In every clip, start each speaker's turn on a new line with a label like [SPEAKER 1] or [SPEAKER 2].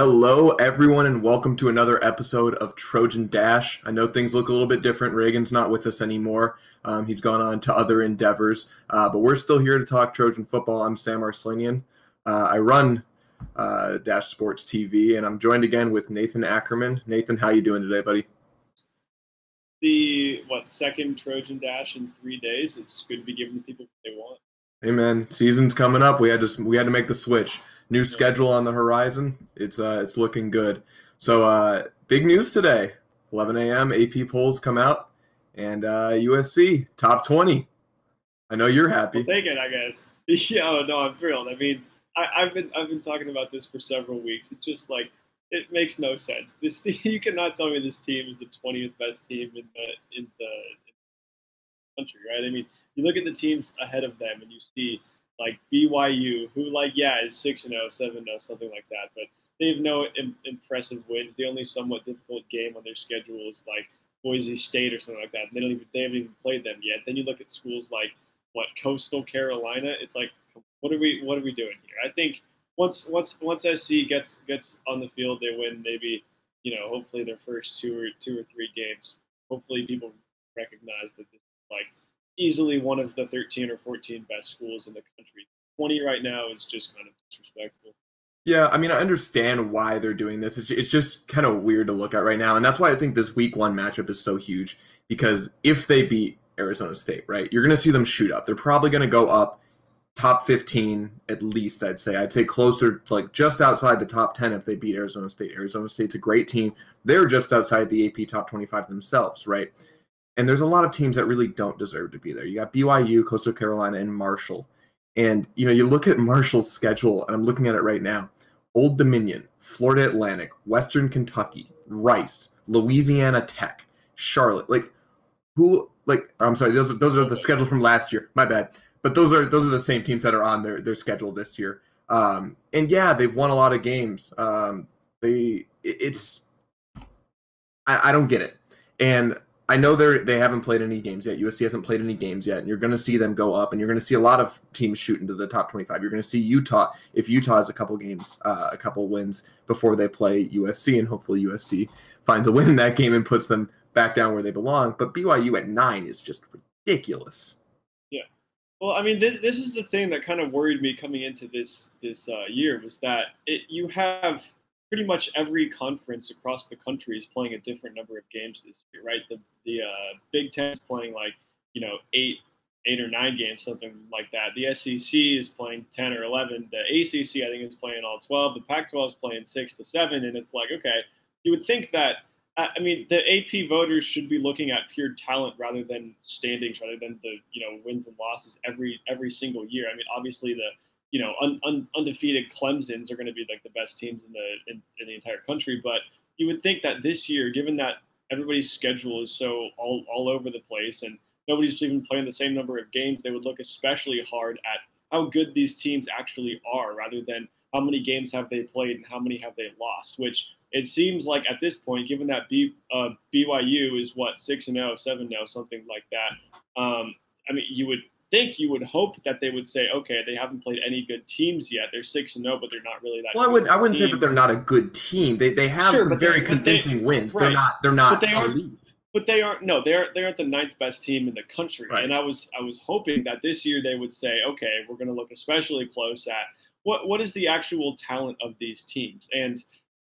[SPEAKER 1] Hello, everyone, and welcome to another episode of Trojan Dash. I know things look a little bit different. Reagan's not with us anymore. Um, he's gone on to other endeavors, uh, but we're still here to talk Trojan football. I'm Sam Arslanian. Uh, I run uh, Dash Sports TV, and I'm joined again with Nathan Ackerman. Nathan, how you doing today, buddy?
[SPEAKER 2] The what second Trojan Dash in three days? It's good to be giving the people what they want.
[SPEAKER 1] Hey man, season's coming up. We had to we had to make the switch new schedule on the horizon. It's uh, it's looking good. So uh, big news today. 11 a.m. AP polls come out, and uh, USC top 20. I know you're happy.
[SPEAKER 2] I'll take it, I guess. Yeah, oh, no, I'm thrilled. I mean, I, have been I've been talking about this for several weeks. It's just like it makes no sense. This you cannot tell me this team is the 20th best team in the in the, in the country, right? I mean, you look at the teams ahead of them, and you see like BYU, who like yeah is six and 0, 7 0, something like that, but they have no Im- impressive wins. The only somewhat difficult game on their schedule is like Boise State or something like that. They don't even they haven't even played them yet. Then you look at schools like what Coastal Carolina. It's like what are we what are we doing here? I think once once once SC gets gets on the field, they win maybe you know hopefully their first two or two or three games. Hopefully people recognize that this is like easily one of the 13 or 14 best schools in the country. 20 right now is just kind of disrespectful.
[SPEAKER 1] Yeah, I mean, I understand why they're doing this. It's, it's just kind of weird to look at right now. And that's why I think this week one matchup is so huge because if they beat Arizona State, right, you're going to see them shoot up. They're probably going to go up top 15 at least, I'd say. I'd say closer to like just outside the top 10 if they beat Arizona State. Arizona State's a great team. They're just outside the AP top 25 themselves, right? And there's a lot of teams that really don't deserve to be there. You got BYU, Coastal Carolina, and Marshall. And you know, you look at Marshall's schedule, and I'm looking at it right now. Old Dominion, Florida Atlantic, Western Kentucky, Rice, Louisiana Tech, Charlotte. Like who like I'm sorry, those are those are the schedule from last year. My bad. But those are those are the same teams that are on their, their schedule this year. Um, and yeah, they've won a lot of games. Um, they it's I, I don't get it. And I know they're they haven't played any games yet. USC hasn't played any games yet, and you're going to see them go up, and you're going to see a lot of teams shoot into the top 25. You're going to see Utah if Utah has a couple games, uh, a couple wins before they play USC, and hopefully USC finds a win in that game and puts them back down where they belong. But BYU at nine is just ridiculous.
[SPEAKER 2] Yeah, well, I mean, th- this is the thing that kind of worried me coming into this this uh, year was that it, you have pretty much every conference across the country is playing a different number of games this year, right? The the uh, Big Ten is playing like you know eight eight or nine games, something like that. The SEC is playing ten or eleven. The ACC I think is playing all twelve. The Pac-12 is playing six to seven, and it's like okay, you would think that. I mean, the AP voters should be looking at pure talent rather than standings, rather than the you know wins and losses every every single year. I mean, obviously the you know, un, un, undefeated Clemson's are going to be like the best teams in the in, in, the entire country. But you would think that this year, given that everybody's schedule is so all, all over the place and nobody's even playing the same number of games, they would look especially hard at how good these teams actually are, rather than how many games have they played and how many have they lost. Which it seems like at this point, given that B, uh, BYU is what six and 0, 7 0, something like that. Um, I mean, you would think you would hope that they would say, okay, they haven't played any good teams yet. They're six and zero, oh, but they're not really that.
[SPEAKER 1] Well, I would I wouldn't team. say that they're not a good team. They they have sure, some very convincing they, wins. Right. They're not they're not but they elite.
[SPEAKER 2] But they aren't no, they aren't they aren't the ninth best team in the country. Right. And I was I was hoping that this year they would say, okay, we're going to look especially close at what what is the actual talent of these teams and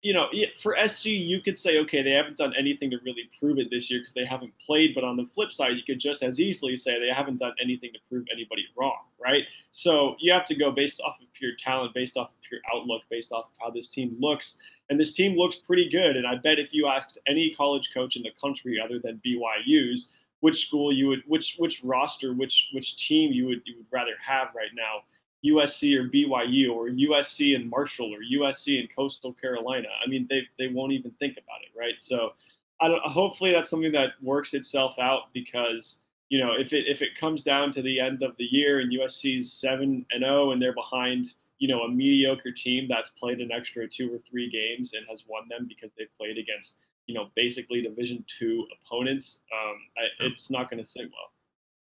[SPEAKER 2] you know, for SC, you could say, okay, they haven't done anything to really prove it this year because they haven't played. But on the flip side, you could just as easily say they haven't done anything to prove anybody wrong, right? So you have to go based off of pure talent, based off of pure outlook, based off of how this team looks. And this team looks pretty good. And I bet if you asked any college coach in the country other than BYU's, which school you would, which which roster, which which team you would you would rather have right now, USC or BYU or USC and Marshall or USC and Coastal Carolina. I mean, they they won't even think about it, right? So, I don't. Hopefully, that's something that works itself out because you know if it if it comes down to the end of the year and USC's seven and zero oh and they're behind you know a mediocre team that's played an extra two or three games and has won them because they've played against you know basically Division two opponents, um, I, it's not going to sit well.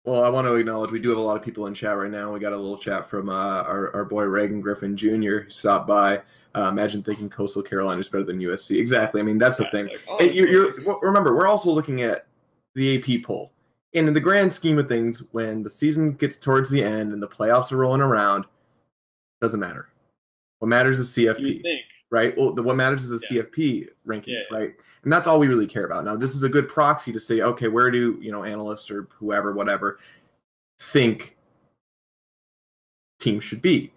[SPEAKER 1] Well, I want to acknowledge we do have a lot of people in chat right now. We got a little chat from uh, our, our boy Reagan Griffin Jr. stopped by. Uh, imagine thinking Coastal Carolina is better than USC. Exactly. I mean, that's the thing.
[SPEAKER 2] Like, oh,
[SPEAKER 1] you're, you're, remember, we're also looking at the AP poll. And in the grand scheme of things, when the season gets towards the end and the playoffs are rolling around, doesn't matter. What matters is CFP. Right? Well, the, what matters is the
[SPEAKER 2] Yeah.
[SPEAKER 1] CFP rankings,
[SPEAKER 2] Yeah, yeah.
[SPEAKER 1] right? And that's all we really care about. Now, this is a good proxy to say, okay, where do you know analysts or whoever, whatever, think teams should be?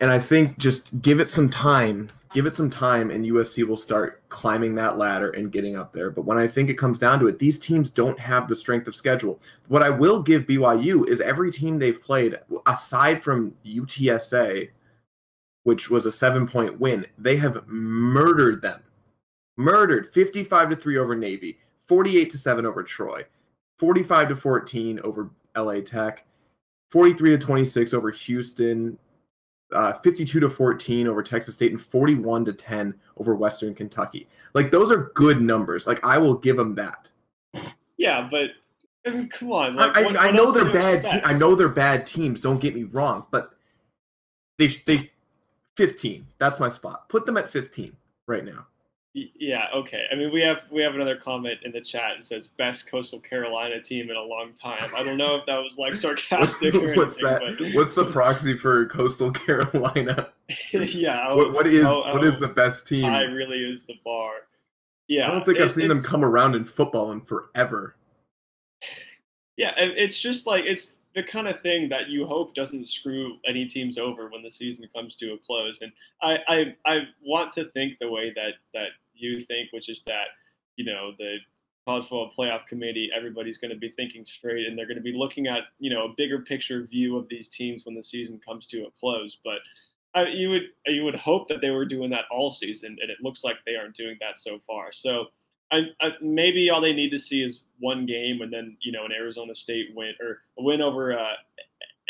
[SPEAKER 1] And I think just give it some time, give it some time, and USC will start climbing that ladder and getting up there. But when I think it comes down to it, these teams don't have the strength of schedule. What I will give BYU is every team they've played, aside from UTSA, which was a seven point win, they have murdered them. Murdered 55 to 3 over Navy, 48 to 7 over Troy, 45 to 14 over LA Tech, 43 to 26 over Houston, uh, 52 to 14 over Texas State, and 41 to 10 over Western Kentucky. Like, those are good numbers. Like, I will give them that.
[SPEAKER 2] Yeah, but I mean, come on. Like,
[SPEAKER 1] I,
[SPEAKER 2] what-
[SPEAKER 1] I
[SPEAKER 2] what
[SPEAKER 1] know they're bad. Te- I know they're bad teams. Don't get me wrong, but they they 15. That's my spot. Put them at 15 right now.
[SPEAKER 2] Yeah, okay. I mean, we have we have another comment in the chat. It says best Coastal Carolina team in a long time. I don't know if that was like
[SPEAKER 1] What's,
[SPEAKER 2] sarcastic or
[SPEAKER 1] what's
[SPEAKER 2] anything,
[SPEAKER 1] that? What's the proxy for Coastal Carolina?
[SPEAKER 2] yeah,
[SPEAKER 1] What, what is
[SPEAKER 2] oh,
[SPEAKER 1] what is
[SPEAKER 2] oh,
[SPEAKER 1] the best team?
[SPEAKER 2] I really is the bar. Yeah,
[SPEAKER 1] I don't think I've seen them come around in football in forever.
[SPEAKER 2] Yeah, and it's just like it's the kind of thing that you hope doesn't screw any teams over when the season comes to a close. And I, I, I want to think the way that that you think, which is that you know the college football playoff committee, everybody's going to be thinking straight, and they're going to be looking at you know a bigger picture view of these teams when the season comes to a close. But I, you would you would hope that they were doing that all season, and it looks like they aren't doing that so far. So. I, I, maybe all they need to see is one game, and then you know an Arizona State win or a win over uh,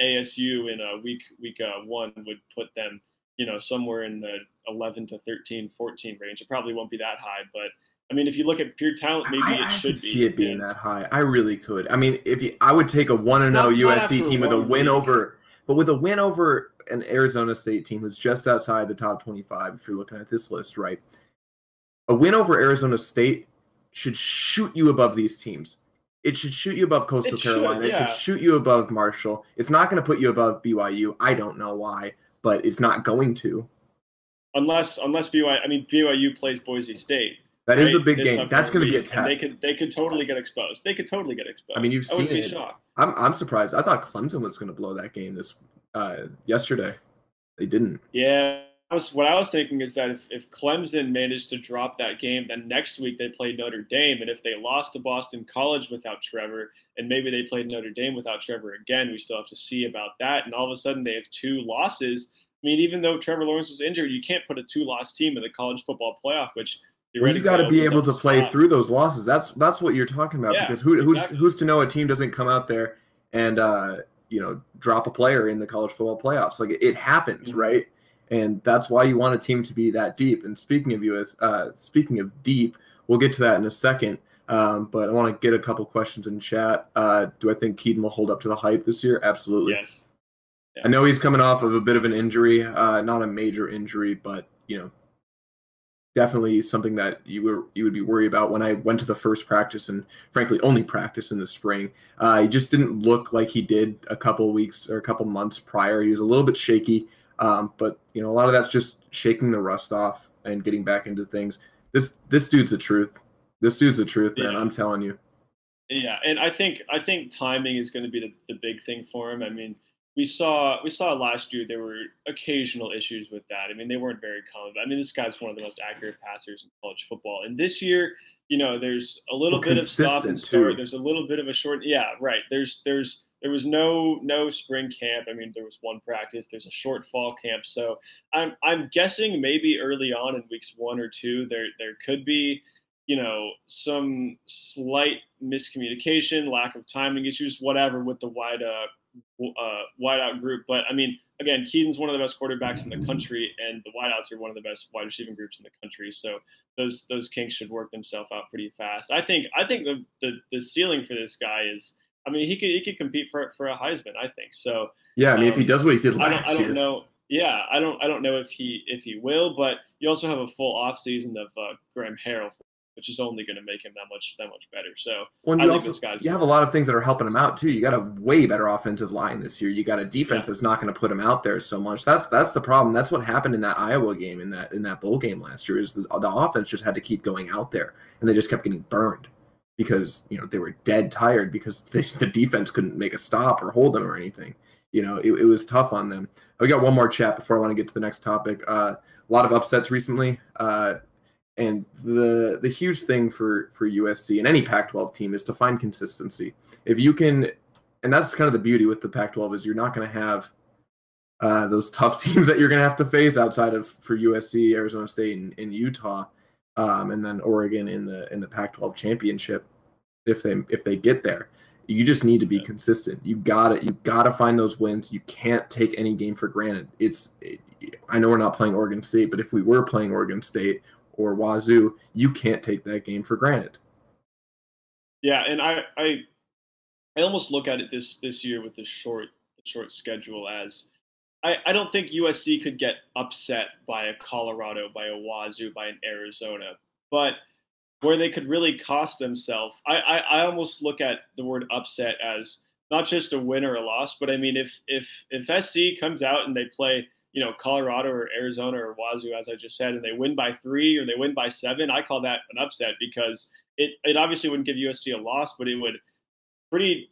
[SPEAKER 2] ASU in a week week uh, one would put them you know somewhere in the 11 to 13, 14 range. It probably won't be that high, but I mean if you look at pure talent, maybe
[SPEAKER 1] I,
[SPEAKER 2] it
[SPEAKER 1] I
[SPEAKER 2] should
[SPEAKER 1] could
[SPEAKER 2] be.
[SPEAKER 1] see it being
[SPEAKER 2] And
[SPEAKER 1] that high. I really could. I mean, if you, I would take a one and zero
[SPEAKER 2] not
[SPEAKER 1] USC team with a win
[SPEAKER 2] week.
[SPEAKER 1] over, but with a win over an Arizona State team who's just outside the top twenty-five. If you're looking at this list, right? A win over Arizona State should shoot you above these teams. It should shoot you above Coastal
[SPEAKER 2] It should,
[SPEAKER 1] Carolina. It should shoot you above Marshall. It's not going to put you above BYU. I don't know why, but it's not going to.
[SPEAKER 2] unless unless BYU, I mean BYU plays Boise State.
[SPEAKER 1] That is a big
[SPEAKER 2] this
[SPEAKER 1] game. That's going to be a test.
[SPEAKER 2] They could they could totally get exposed. They could totally get exposed.
[SPEAKER 1] I mean, you've
[SPEAKER 2] I
[SPEAKER 1] seen it. I'm I'm surprised. I thought Clemson was going to blow that game this uh, yesterday. They didn't.
[SPEAKER 2] Yeah, was, what I was thinking is that if, if Clemson managed to drop that game, then next week they play Notre Dame, and if they lost to Boston College without Trevor, and maybe they played Notre Dame without Trevor again, we still have to see about that. And all of a sudden they have two losses. I mean, even though Trevor Lawrence was injured, you can't put a two-loss team in the college football playoff, which
[SPEAKER 1] Well, you got to be able to play through those losses. That's that's what you're talking about.
[SPEAKER 2] Yeah,
[SPEAKER 1] because who, who's
[SPEAKER 2] exactly.
[SPEAKER 1] who's to know a team doesn't come out there and uh, you know drop a player in the college football playoffs? Like it, it happens,
[SPEAKER 2] Mhm.
[SPEAKER 1] right? And that's why you want a team to be that deep. And speaking of you, as uh, speaking of deep, we'll get to that in a second. Um, but I want to get a couple questions in chat. Uh, do I think Kedon will hold up to the hype this year? Absolutely.
[SPEAKER 2] Yes.
[SPEAKER 1] I know he's coming off of a bit of an injury, uh, not a major injury, but you know, definitely something that you were you would be worried about. When I went to the first practice and frankly only practice in the spring, uh, he just didn't look like he did a couple weeks or a couple months prior. He was a little bit shaky, um, but you know, a lot of that's just shaking the rust off and getting back into things. This this dude's the truth. This dude's the truth, man.
[SPEAKER 2] Yeah.
[SPEAKER 1] I'm telling you.
[SPEAKER 2] Yeah, and I think I think timing is going to be the, the big thing for him. I mean, we saw we saw last year there were occasional issues with that. I mean, they weren't very common. But I mean, this guy's one of the most accurate passers in college football. And this year, you know, there's a little
[SPEAKER 1] Well,
[SPEAKER 2] bit of stop and start.
[SPEAKER 1] too.
[SPEAKER 2] There's a little bit of a short. Yeah, right. There's there's there was no no spring camp. I mean, there was one practice. There's a short fall camp. So I'm I'm guessing maybe early on in weeks one or two there there could be you know some slight miscommunication, lack of timing issues, whatever with the wide uh, uh, wideout group. But I mean, again, Kedon's one of the best quarterbacks in the country, and the wideouts are one of the best wide receiving groups in the country. So those those kinks should work themselves out pretty fast. I think I think the the, the ceiling for this guy is. I mean, he could he could compete for for a Heisman. I think so.
[SPEAKER 1] Yeah, I mean, um, if he um, does what he did last
[SPEAKER 2] I don't, I don't
[SPEAKER 1] year.
[SPEAKER 2] know. Yeah, I don't I don't know if he if he will, but you also have a full off season of uh, Graham Harrell which is only going to make him that much that much better. So
[SPEAKER 1] well, you also, you have a lot of things that are helping him out too. You got a way better offensive line this year. You got a defense yeah. that's not going to put him out there so much. That's that's the problem. That's what happened in that Iowa game in that in that bowl game last year. Is the, the offense just had to keep going out there, and they just kept getting burned because you know they were dead tired because they, the defense couldn't make a stop or hold them or anything. You know, it, it was tough on them. We got one more chat before I want to get to the next topic. Uh, a lot of upsets recently. Uh, and the the huge thing for for USC and any Pac-12 team is to find consistency. If you can, and that's kind of the beauty with the Pac-12 is you're not going to have uh, those tough teams that you're going to have to face outside of for USC, Arizona State, and, and Utah, um, and then Oregon in the in the Pac-12 championship. If they if they get there, you just need to be consistent. You got it. You got to find those wins. You can't take any game for granted. It's it, I know we're not playing Oregon State, but if we were playing Oregon State or Wazoo, you can't take that game for granted.
[SPEAKER 2] Yeah, and I I, I almost look at it this this year with the short short schedule as I, I don't think USC could get upset by a Colorado, by a Wazoo, by an Arizona, but where they could really cost themselves, I, I, I almost look at the word upset as not just a win or a loss, but I mean if if if SC comes out and they play you know, Colorado or Arizona or Wazoo, as I just said, and they win by three or they win by seven, I call that an upset because it, it obviously wouldn't give USC a loss, but it would pretty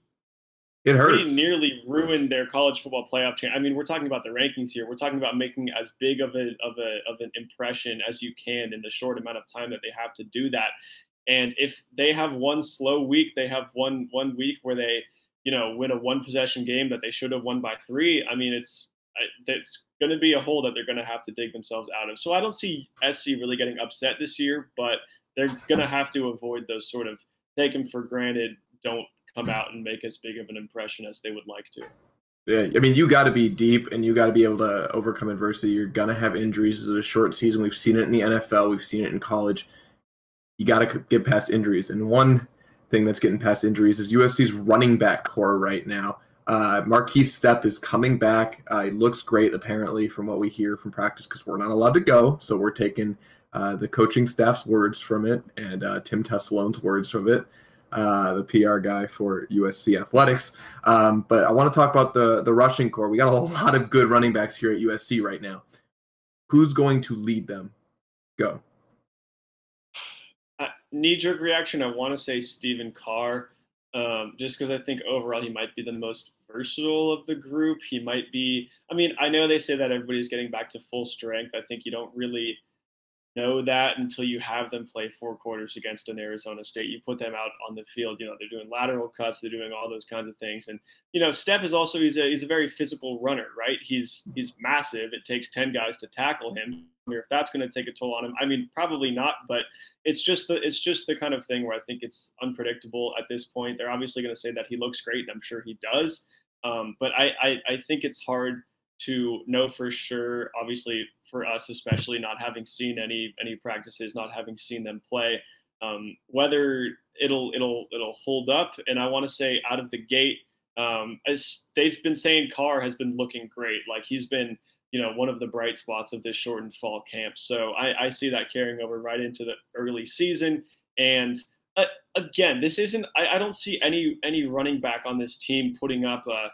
[SPEAKER 1] it hurts.
[SPEAKER 2] Pretty nearly ruin their college football playoff chance. I mean, we're talking about the rankings here. We're talking about making as big of a of a of an impression as you can in the short amount of time that they have to do that. And if they have one slow week, they have one one week where they, you know, win a one possession game that they should have won by three. I mean, it's it's going to be a hole that they're going to have to dig themselves out of. So I don't see SC really getting upset this year, but they're going to have to avoid those sort of take them for granted, don't come out and make as big of an impression as they would like to.
[SPEAKER 1] Yeah, I mean, you got to be deep and you got to be able to overcome adversity. You're going to have injuries. This is a short season. We've seen it in the NFL, we've seen it in college. You got to get past injuries. And one thing that's getting past injuries is USC's running back core right now. Uh, Markese Stepp is coming back. Uh, he looks great, apparently, from what we hear from practice, because we're not allowed to go. So we're taking uh, the coaching staff's words from it and uh, Tim Tessalone's words from it, uh, the PR guy for USC Athletics. Um, but I want to talk about the the rushing core. We got a lot of good running backs here at USC right now. Who's going to lead them? Go.
[SPEAKER 2] Uh, Knee jerk reaction. I want to say Stephen Carr um, just because I think overall he might be the most versatile of the group. He might be. I mean, I know they say that everybody's getting back to full strength. I think you don't really know that until you have them play four quarters against an Arizona State. You put them out on the field. You know, they're doing lateral cuts. They're doing all those kinds of things. And you know, Stepp is also he's a he's a very physical runner, right? He's he's massive. It takes ten guys to tackle him. If that's going to take a toll on him, I mean, probably not. But it's just the it's just the kind of thing where I think it's unpredictable at this point. They're obviously going to say that he looks great, and I'm sure he does. Um, but I, I I think it's hard to know for sure. Obviously, for us, especially not having seen any any practices, not having seen them play, um, whether it'll it'll it'll hold up. And I want to say out of the gate, um, as they've been saying, Carr has been looking great. Like he's been you know, one of the bright spots of this shortened fall camp. So I, I see that carrying over right into the early season. And uh, again, this isn't. I, I, don't see any any running back on this team putting up a,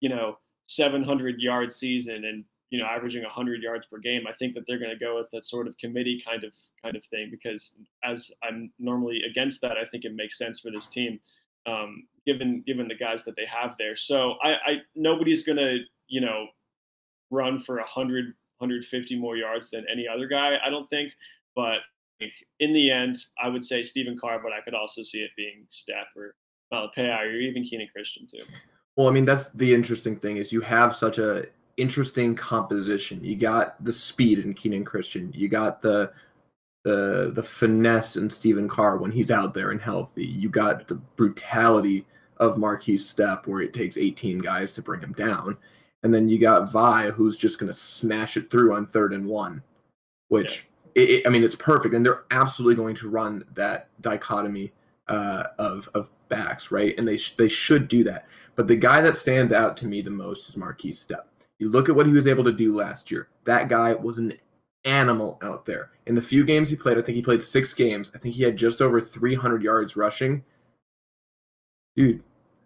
[SPEAKER 2] you know, 700 yard season and you know averaging 100 yards per game. I think that they're going to go with that sort of committee kind of kind of thing because as I'm normally against that, I think it makes sense for this team, um, given given the guys that they have there. So I, I nobody's going to you know run for 100, 150 more yards than any other guy, I don't think. But in the end, I would say Stephen Carr, but I could also see it being Stepp or Malepeai or even Kenan Christon too.
[SPEAKER 1] Well, I mean, that's the interesting thing is you have such a interesting composition. You got the speed in Kenan Christon. You got the the the finesse in Stephen Carr when he's out there and healthy. You got the brutality of Markese Stepp where it takes 18 guys to bring him down. And then you got Vi, who's just going to smash it through on third and one, which, yeah. it, it, I mean, it's perfect. And they're absolutely going to run that dichotomy uh, of, of backs, right? And they, sh- they should do that. But the guy that stands out to me the most is Markese Stepp. You look at what he was able to do last year. That guy was an animal out there. In the few games he played, I think he played six games. I think he had just over 300 yards rushing. Dude,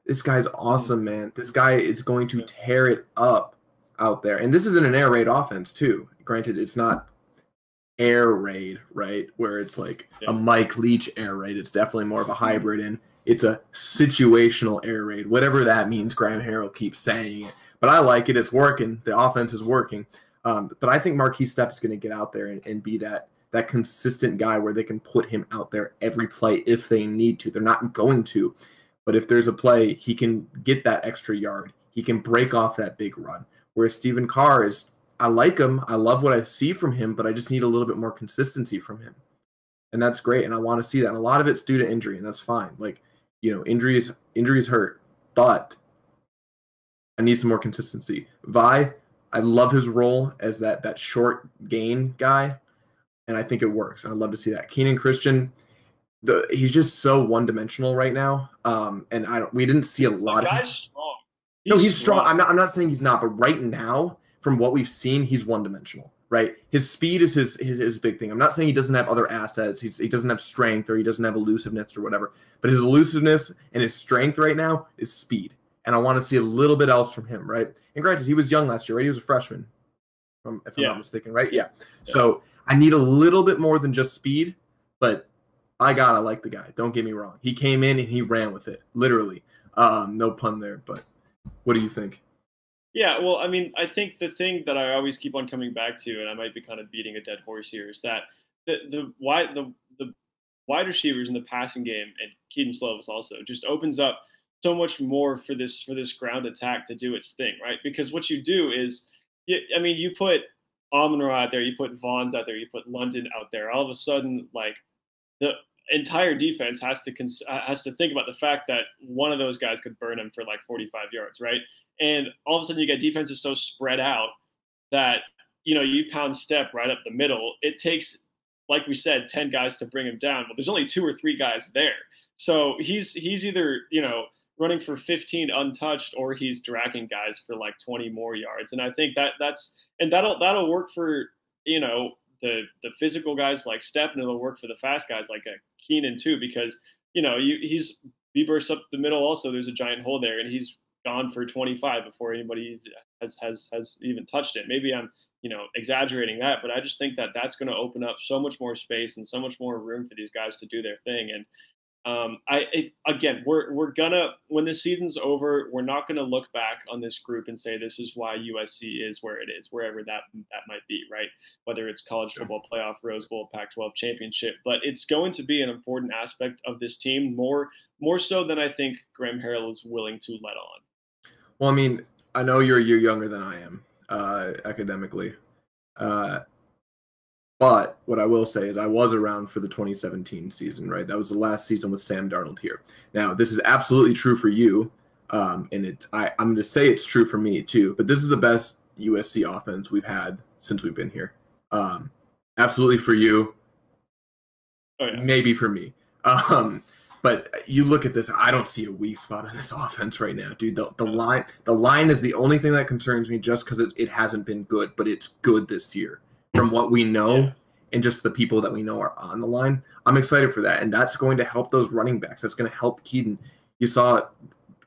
[SPEAKER 1] this guy's awesome, man. This guy is going to tear it up out there. And this is in an air raid offense, too. Granted, it's not air raid, right? Where it's like yeah. a Mike Leach air raid. It's definitely more of a hybrid, and it's a situational air raid, whatever that means. Graham Harrell keeps saying it, but I like it. It's working. The offense is working. Um, but I think Markese Stepp is going to get out there and, and be that that consistent guy where they can put him out there every play if they need to. They're not going to, but if there's a play, he can get that extra yard. He can break off that big run. Whereas Stephen Carr is, I like him. I love what I see from him, but I just need a little bit more consistency from him. And that's great. And I want to see that. And a lot of it's due to injury, and that's fine. Like, you know, injuries, injuries hurt, but I need some more consistency. Vi, I love his role as that that short gain guy, and I think it works. I'd love to see that. Kenan Christon, the he's just so one dimensional right now. Um, and I don't we didn't see a lot of.
[SPEAKER 2] Strong.
[SPEAKER 1] He's no, he's strong. strong. I'm not. I'm not saying he's not, but right now, from what we've seen, he's one dimensional. Right, his speed is his, his his big thing. I'm not saying he doesn't have other assets. He's he doesn't have strength or he doesn't have elusiveness or whatever. But his elusiveness and his strength right now is speed and I want to see a little bit else from him, right? And granted, he was young last year, right? He was a freshman, if I'm yeah. not mistaken, right? Yeah. yeah. So I need a little bit more than just speed, but I gotta like the guy. Don't get me wrong. He came in and he ran with it, literally. Um, no pun there, but what do you think?
[SPEAKER 2] Yeah, well, I mean, I think the thing that I always keep on coming back to, and I might be kind of beating a dead horse here, is that the the wide the the wide receivers in the passing game and Kedon Slovis also just opens up so much more for this for this ground attack to do its thing, right? Because what you do is, you, I mean, you put Amon out there, you put Vaughns out there, you put London out there. All of a sudden, like the entire defense has to cons- uh, has to think about the fact that one of those guys could burn him for like 45 yards, right? And all of a sudden, you get defenses so spread out that you know you pound Stepp right up the middle. It takes, like we said, 10 guys to bring him down. Well, there's only two or three guys there, so he's he's either you know running for 15 untouched or he's dragging guys for like 20 more yards. And I think that that's and that'll that'll work for you know the the physical guys like Stepp and it'll work for the fast guys like uh, a Kenan too because you know you, he's he bursts up the middle also there's a giant hole there and he's gone for 25 before anybody has has has even touched it. Maybe I'm you know exaggerating that, but I just think that that's going to open up so much more space and so much more room for these guys to do their thing and um, I it, again, we're we're gonna when the season's over, we're not gonna look back on this group and say this is why USC is where it is, wherever that that might be, right? Whether it's college football playoff, Rose Bowl, Pac-12 championship, but it's going to be an important aspect of this team more more so than I think Graham Harrell is willing to let on.
[SPEAKER 1] Well, I mean, I know you're a year younger than I am uh, academically. Uh, but what I will say is I was around for the 2017 season, right? That was the last season with Sam Darnold here. Now, this is absolutely true for you. Um, and it, I, I'm going to say it's true for me too, but this is the best USC offense we've had since we've been here. Um, absolutely for you. Oh, yeah. Maybe for me. Um, but you look at this, I don't see a weak spot on this offense right now, dude. The, the line, the line is the only thing that concerns me, just because it, it hasn't been good, but it's good this year from what we know yeah. and just the people that we know are on the line. I'm excited for that. And that's going to help those running backs. That's going to help Kedon. You saw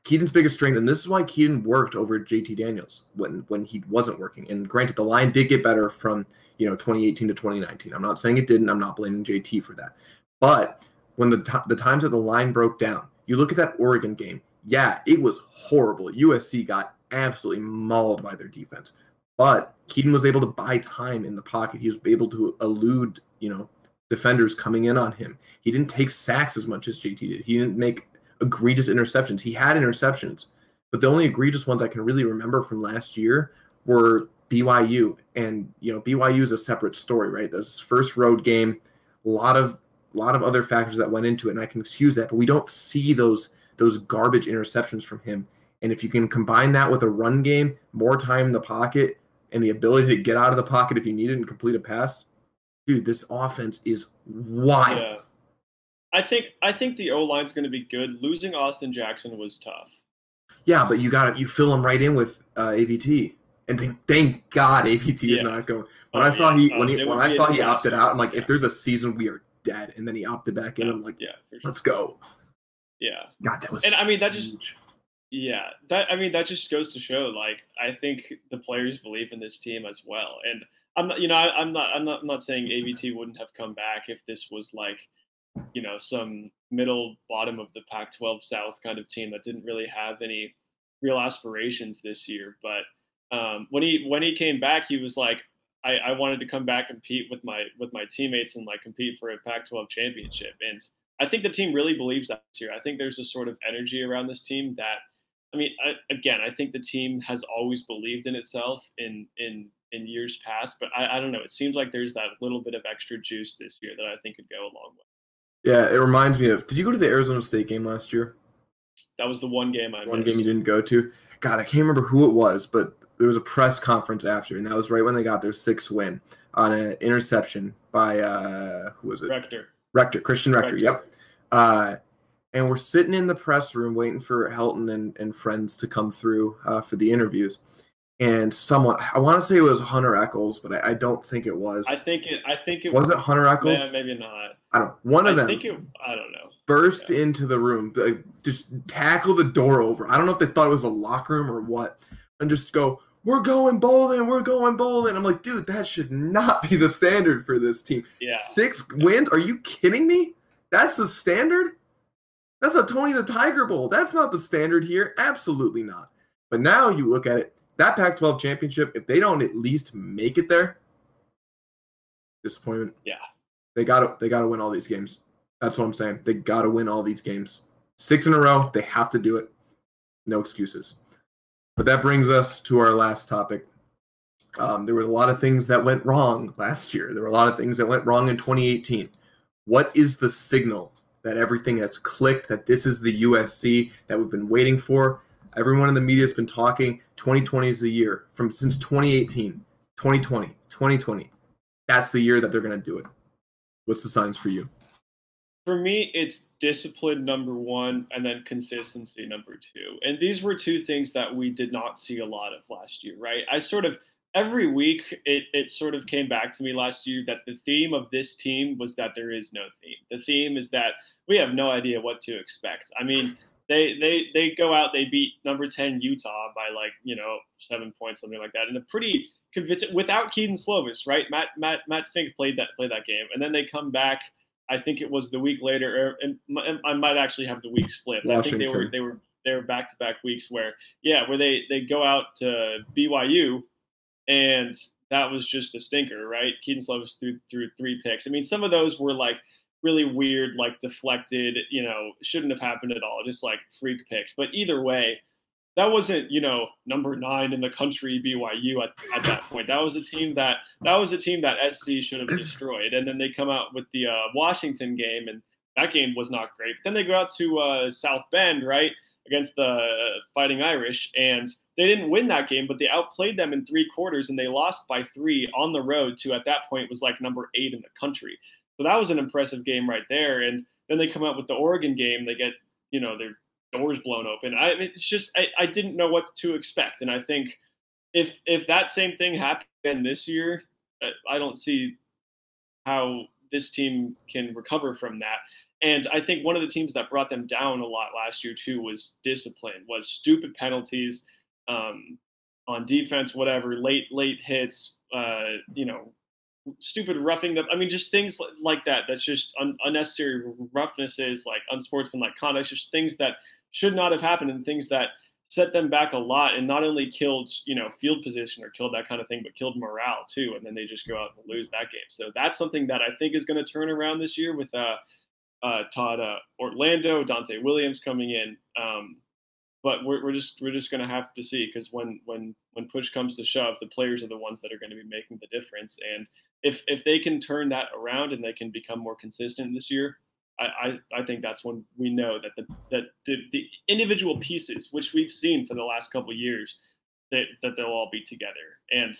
[SPEAKER 1] Kedon's biggest strength, and this is why Kedon worked over JT Daniels when when he wasn't working. And granted, the line did get better from you know 2018 to 2019. I'm not saying it didn't. I'm not blaming JT for that. But when the t- the times that the line broke down, you look at that Oregon game. Yeah, it was horrible. USC got absolutely mauled by their defense. But Kedon was able to buy time in the pocket. He was able to elude, you know, defenders coming in on him. He didn't take sacks as much as JT did. He didn't make egregious interceptions. He had interceptions, but the only egregious ones I can really remember from last year were BYU. And you know, BYU is a separate story, right? This first road game, a lot of a lot of other factors that went into it, and I can excuse that, but we don't see those those garbage interceptions from him. And if you can combine that with a run game, more time in the pocket, and the ability to get out of the pocket if you need it and complete a pass, dude, this offense is wild. Yeah.
[SPEAKER 2] I think I think the O line's going to be good. Losing Austin Jackson was tough.
[SPEAKER 1] Yeah, but you got you fill him right in with uh, AVT, and thank, thank God AVT yeah. is not going. When oh, I saw yeah. he when he oh, when I saw he opted out, I'm like, if there's a season, we are dead. And then he opted back in. I'm like, yeah, sure. let's go.
[SPEAKER 2] Yeah.
[SPEAKER 1] God, that was.
[SPEAKER 2] And I mean, that just. Yeah, that I mean that just goes to show. Like, I think the players believe in this team as well, and I'm not, you know, I, am not, I'm not, I'm not saying AVT wouldn't have come back if this was like, you know, some middle bottom of the Pac-12 South kind of team that didn't really have any real aspirations this year. But um, when he when he came back, he was like, I, I wanted to come back compete with my with my teammates and like compete for a Pac-12 championship. And I think the team really believes that this year. I think there's a sort of energy around this team that, I mean, I, again, I think the team has always believed in itself in in in years past, but I, I don't know. It seems like there's that little bit of extra juice this year that I think could go a long way.
[SPEAKER 1] Yeah, it reminds me of. Did you go to the Arizona State game last year?
[SPEAKER 2] That was the one game I.
[SPEAKER 1] One missed. game you didn't go to. God, I can't remember who it was, but there was a press conference after, and that was right when they got their sixth win on an interception by uh, who was it?
[SPEAKER 2] Rector.
[SPEAKER 1] Rector, Christian Rector. Rector. Yep. Uh, and we're sitting in the press room waiting for Helton and, and friends to come through uh, for the interviews and someone I want to say it was Hunter Echols, but I, I, don't think it was.
[SPEAKER 2] I think it. I think it
[SPEAKER 1] was. it Hunter Echols?
[SPEAKER 2] Yeah, maybe not.
[SPEAKER 1] I don't. One of
[SPEAKER 2] I
[SPEAKER 1] them.
[SPEAKER 2] Think it, I don't know.
[SPEAKER 1] Burst yeah. into the room, like, just tackle the door over. I don't know if they thought it was a locker room or what, and just go, "We're going bowling. We're going bowling." I'm like, dude, that should not be the standard for this team.
[SPEAKER 2] Yeah.
[SPEAKER 1] Six wins? Are you kidding me? That's the standard. That's a Tony the Tiger Bowl. That's not the standard here. Absolutely not. But now you look at it that Pac 12 championship, if they don't at least make it there, disappointment.
[SPEAKER 2] Yeah.
[SPEAKER 1] They gotta they gotta win all these games. That's what I'm saying. They gotta win all these games. Six in a row, they have to do it. No excuses. But that brings us to our last topic. Um, there were a lot of things that went wrong last year. There were a lot of things that went wrong in 2018. What is the signal that everything has clicked, that this is the USC that we've been waiting for? Everyone in the media has been talking 2020 is the year from since 2018, 2020, 2020. That's the year that they're going to do it. What's the signs for you?
[SPEAKER 2] For me, it's discipline number one and then consistency number two. And these were two things that we did not see a lot of last year, right? I sort of every week it, it sort of came back to me last year that the theme of this team was that there is no theme. The theme is that we have no idea what to expect. I mean, they they they go out they beat number 10 utah by like you know seven points something like that in a pretty convincing without Kedon Slovis right? Matt matt matt fink played that played that game and then they come back i think it was the week later er, or, and i might actually have the weeks flipped. I think they were they were they were back to back weeks where yeah where they they go out to byu and that was just a stinker right? Kedon Slovis threw threw three picks. I mean some of those were like really weird, like deflected, you know, shouldn't have happened at all, just like freak picks. But either way, that wasn't, you know, number nine in the country BYU at, at that point. That was a team that that was a team that SC should have destroyed. And then they come out with the uh, Washington game, and that game was not great. But then they go out to uh, South Bend, right, against the Fighting Irish, and they didn't win that game, but they outplayed them in three quarters, and they lost by three on the road to at that point was like number eight in the country. So that was an impressive game right there. And then they come out with the Oregon game. They get, you know, their doors blown open. I, it's just, I, I didn't know what to expect. And I think if, if that same thing happened this year, I don't see how this team can recover from that. And I think one of the teams that brought them down a lot last year too was discipline, was stupid penalties um, on defense, whatever, late late hits, uh, you know, stupid roughing them. I mean, just things like that. That's just un- unnecessary roughnesses, like unsportsmanlike conduct, just things that should not have happened and things that set them back a lot and not only killed, you know, field position or killed that kind of thing, but killed morale too. And then they just go out and lose that game. So that's something that I think is going to turn around this year with uh, uh, Todd uh, Orlando, Donte Williams coming in. Um, but we're, we're just we're just going to have to see because when when when push comes to shove, the players are the ones that are going to be making the difference. And if if they can turn that around and they can become more consistent this year, I, I, I think that's when we know that the that the, the individual pieces, which we've seen for the last couple years, that that they'll all be together. And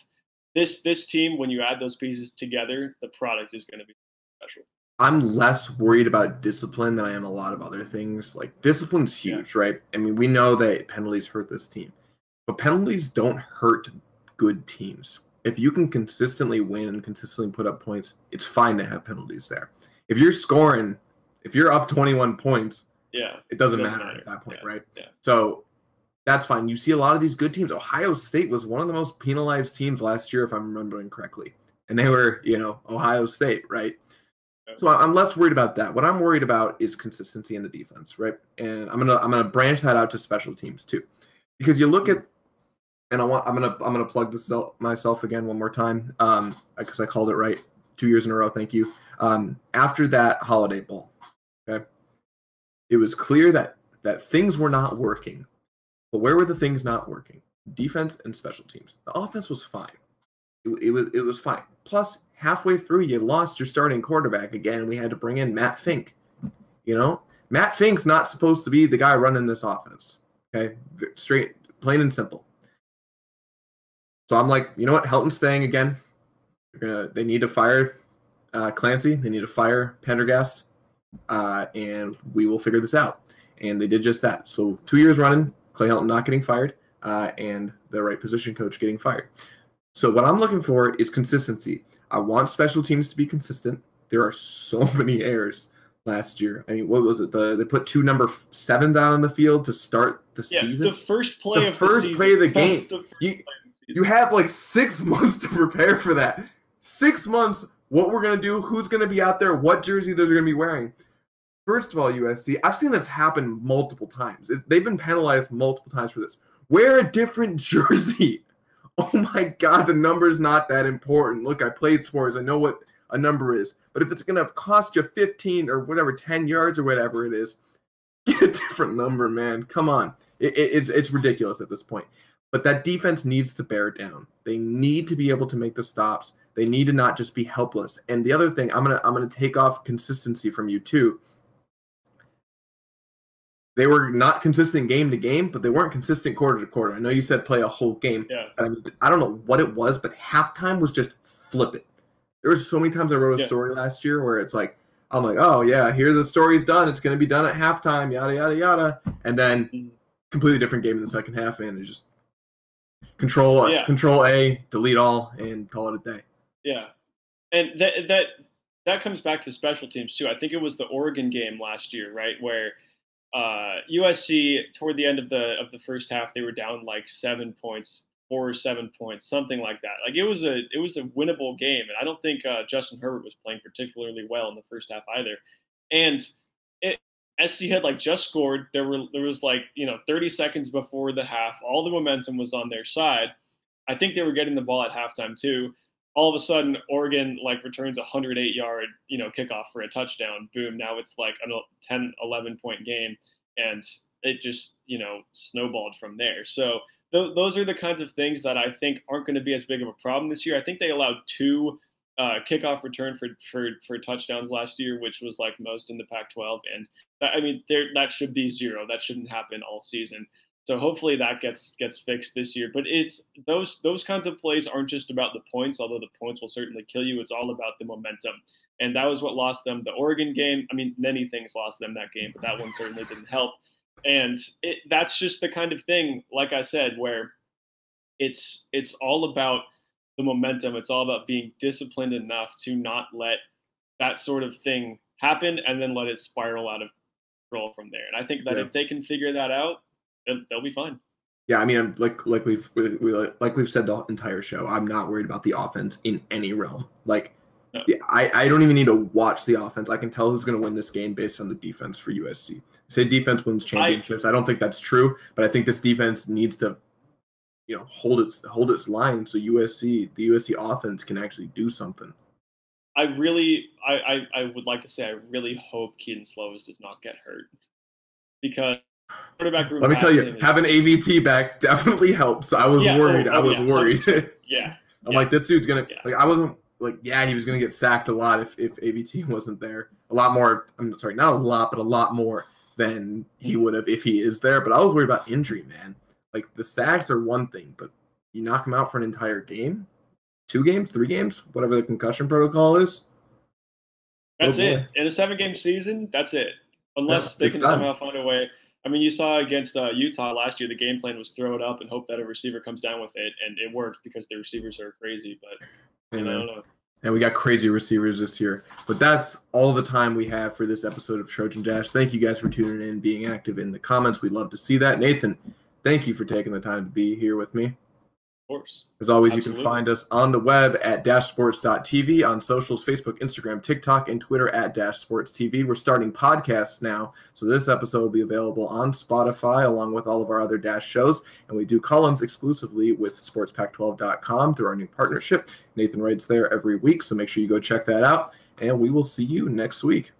[SPEAKER 2] this this team, when you add those pieces together, the product is going to be special.
[SPEAKER 1] I'm less worried about discipline than I am a lot of other things. Like discipline's huge, yeah. right? I mean, we know that penalties hurt this team, but penalties don't hurt good teams. If you can consistently win and consistently put up points, it's fine to have penalties there. If you're scoring, if you're up 21 points,
[SPEAKER 2] yeah,
[SPEAKER 1] it doesn't, it doesn't matter, matter, at that point,
[SPEAKER 2] yeah.
[SPEAKER 1] right?
[SPEAKER 2] Yeah.
[SPEAKER 1] So that's fine. You see a lot of these good teams. Ohio State was one of the most penalized teams last year, if I'm remembering correctly, and they were, you know, Ohio State, right? So I'm less worried about that. What I'm worried about is consistency in the defense, right? And I'm gonna I'm gonna branch that out to special teams too, because you look hmm. at, and I want I'm gonna I'm gonna plug this myself again one more time, um, because I called it right two years in a row. Thank you. Um, after that Holiday Bowl, okay, it was clear that that things were not working, but where were the things not working? Defense and special teams. The offense was fine. It, it was it was fine. Plus, halfway through, you lost your starting quarterback again. We had to bring in Matt Fink. You know, Matt Fink's not supposed to be the guy running this offense. Okay, straight, plain and simple. So I'm like, you know what? Helton's staying again. Gonna, they need to fire uh, Clancy. They need to fire Pendergast, uh, and we will figure this out. And they did just that. So two years running, Clay Helton not getting fired, uh, and the right position coach getting fired. So what I'm looking for is consistency. I want special teams to be consistent. There are so many errors last year. I mean, what was it? The they put two number sevens out on the field to start the
[SPEAKER 2] yeah,
[SPEAKER 1] season.
[SPEAKER 2] The first play
[SPEAKER 1] the first
[SPEAKER 2] the
[SPEAKER 1] play of the game.
[SPEAKER 2] The
[SPEAKER 1] you, you have like six months to prepare for that. Six months. What we're gonna do? Who's gonna be out there? What jersey they're gonna be wearing? First of all, USC. I've seen this happen multiple times. It, they've been penalized multiple times for this. Wear a different jersey oh my god, the number's not that important. Look, I played sports. I know what a number is. But if it's going to cost you 15 or whatever, 10 yards or whatever it is, get a different number, man. Come on. It, it, it's, it's ridiculous at this point. But that defense needs to bear down. They need to be able to make the stops. They need to not just be helpless. And the other thing, I'm gonna I'm gonna take off consistency from you too they were not consistent game to game, but they weren't consistent quarter to quarter. I know you said play a whole game.
[SPEAKER 2] Yeah.
[SPEAKER 1] I mean, I don't know what it was, but halftime was just flip it. There was so many times I wrote a yeah. story last year where it's like, I'm like, oh yeah, here the story's done. It's going to be done at halftime, yada yada yada, and then mm-hmm. completely different game in the second half, and it just control yeah. control A, delete all, and call it a day.
[SPEAKER 2] Yeah, and that that that comes back to special teams too. I think it was the Oregon game last year, right, where uh, USC toward the end of the of the first half they were down like seven points, four or seven points, something like that. Like it was a it was a winnable game, and I don't think uh, Justin Herbert was playing particularly well in the first half either. And it, SC had like just scored. There were there was like you know 30 seconds before the half. All the momentum was on their side. I think they were getting the ball at halftime too all of a sudden Oregon like returns a 108 yard, you know, kickoff for a touchdown. Boom. Now it's like a 10, 11 point game. And it just, you know, snowballed from there. So th- those are the kinds of things that I think aren't going to be as big of a problem this year. I think they allowed two uh, kickoff return for, for, for touchdowns last year, which was like most in the Pac 12. And I mean, there, that should be zero. That shouldn't happen all season. So hopefully that gets gets fixed this year. But it's those those kinds of plays aren't just about the points, although the points will certainly kill you. It's all about the momentum. And that was what lost them the Oregon game. I mean, many things lost them that game, but that one certainly didn't help. And it, that's just the kind of thing, like I said, where it's it's all about the momentum. It's all about being disciplined enough to not let that sort of thing happen and then let it spiral out of control from there. And I think that yeah. if they can figure that out, they'll, they'll be fine.
[SPEAKER 1] Yeah, I mean, like like we've we, we, like we've said the entire show. I'm not worried about the offense in any realm. Like, no. yeah, I I don't even need to watch the offense. I can tell who's going to win this game based on the defense for USC. Say defense wins championships. I, I don't think that's true, but I think this defense needs to, you know, hold its hold its line so USC the USC offense can actually do something.
[SPEAKER 2] I really, I, I, I would like to say, I really hope Kedon Slovis does not get hurt because
[SPEAKER 1] quarterback room. Let me tell you, having AVT back definitely helps. I was yeah, worried. Oh, oh, I was
[SPEAKER 2] yeah,
[SPEAKER 1] worried.
[SPEAKER 2] yeah.
[SPEAKER 1] I'm like, this dude's gonna like. I wasn't like, yeah, he was gonna get sacked a lot if if AVT wasn't there. a lot more. I'm sorry, not a lot, but a lot more than he
[SPEAKER 2] Mm-hmm.
[SPEAKER 1] would have if he is there. But I was worried about injury, man. Like the sacks are one thing, but you knock him out for an entire game, two games, three games, whatever the concussion protocol is.
[SPEAKER 2] That's
[SPEAKER 1] Oh,
[SPEAKER 2] it. In a seven game season, that's it. Unless
[SPEAKER 1] Yeah,
[SPEAKER 2] they can
[SPEAKER 1] done.
[SPEAKER 2] somehow find a way. I mean, you saw against uh, Utah last year, the game plan was throw it up and hope that a receiver comes down with it, and it worked because the receivers are crazy. But you know, I don't know.
[SPEAKER 1] And we got crazy receivers this year. But that's all the time we have for this episode of Trojan Dash. Thank you guys for tuning in, being active in the comments. We'd love to see that. Nathan, thank you for taking the time to be here with me.
[SPEAKER 2] Course.
[SPEAKER 1] As always, you can find us on the web at dashsports.tv, on socials, Facebook, Instagram, TikTok, and Twitter at Dash Sports TV. We're starting podcasts now, so this episode will be available on Spotify along with all of our other Dash shows. And we do columns exclusively with SportsPack12.com through our new partnership. Nathan writes there every week, so make sure you go check that out. And we will see you next week.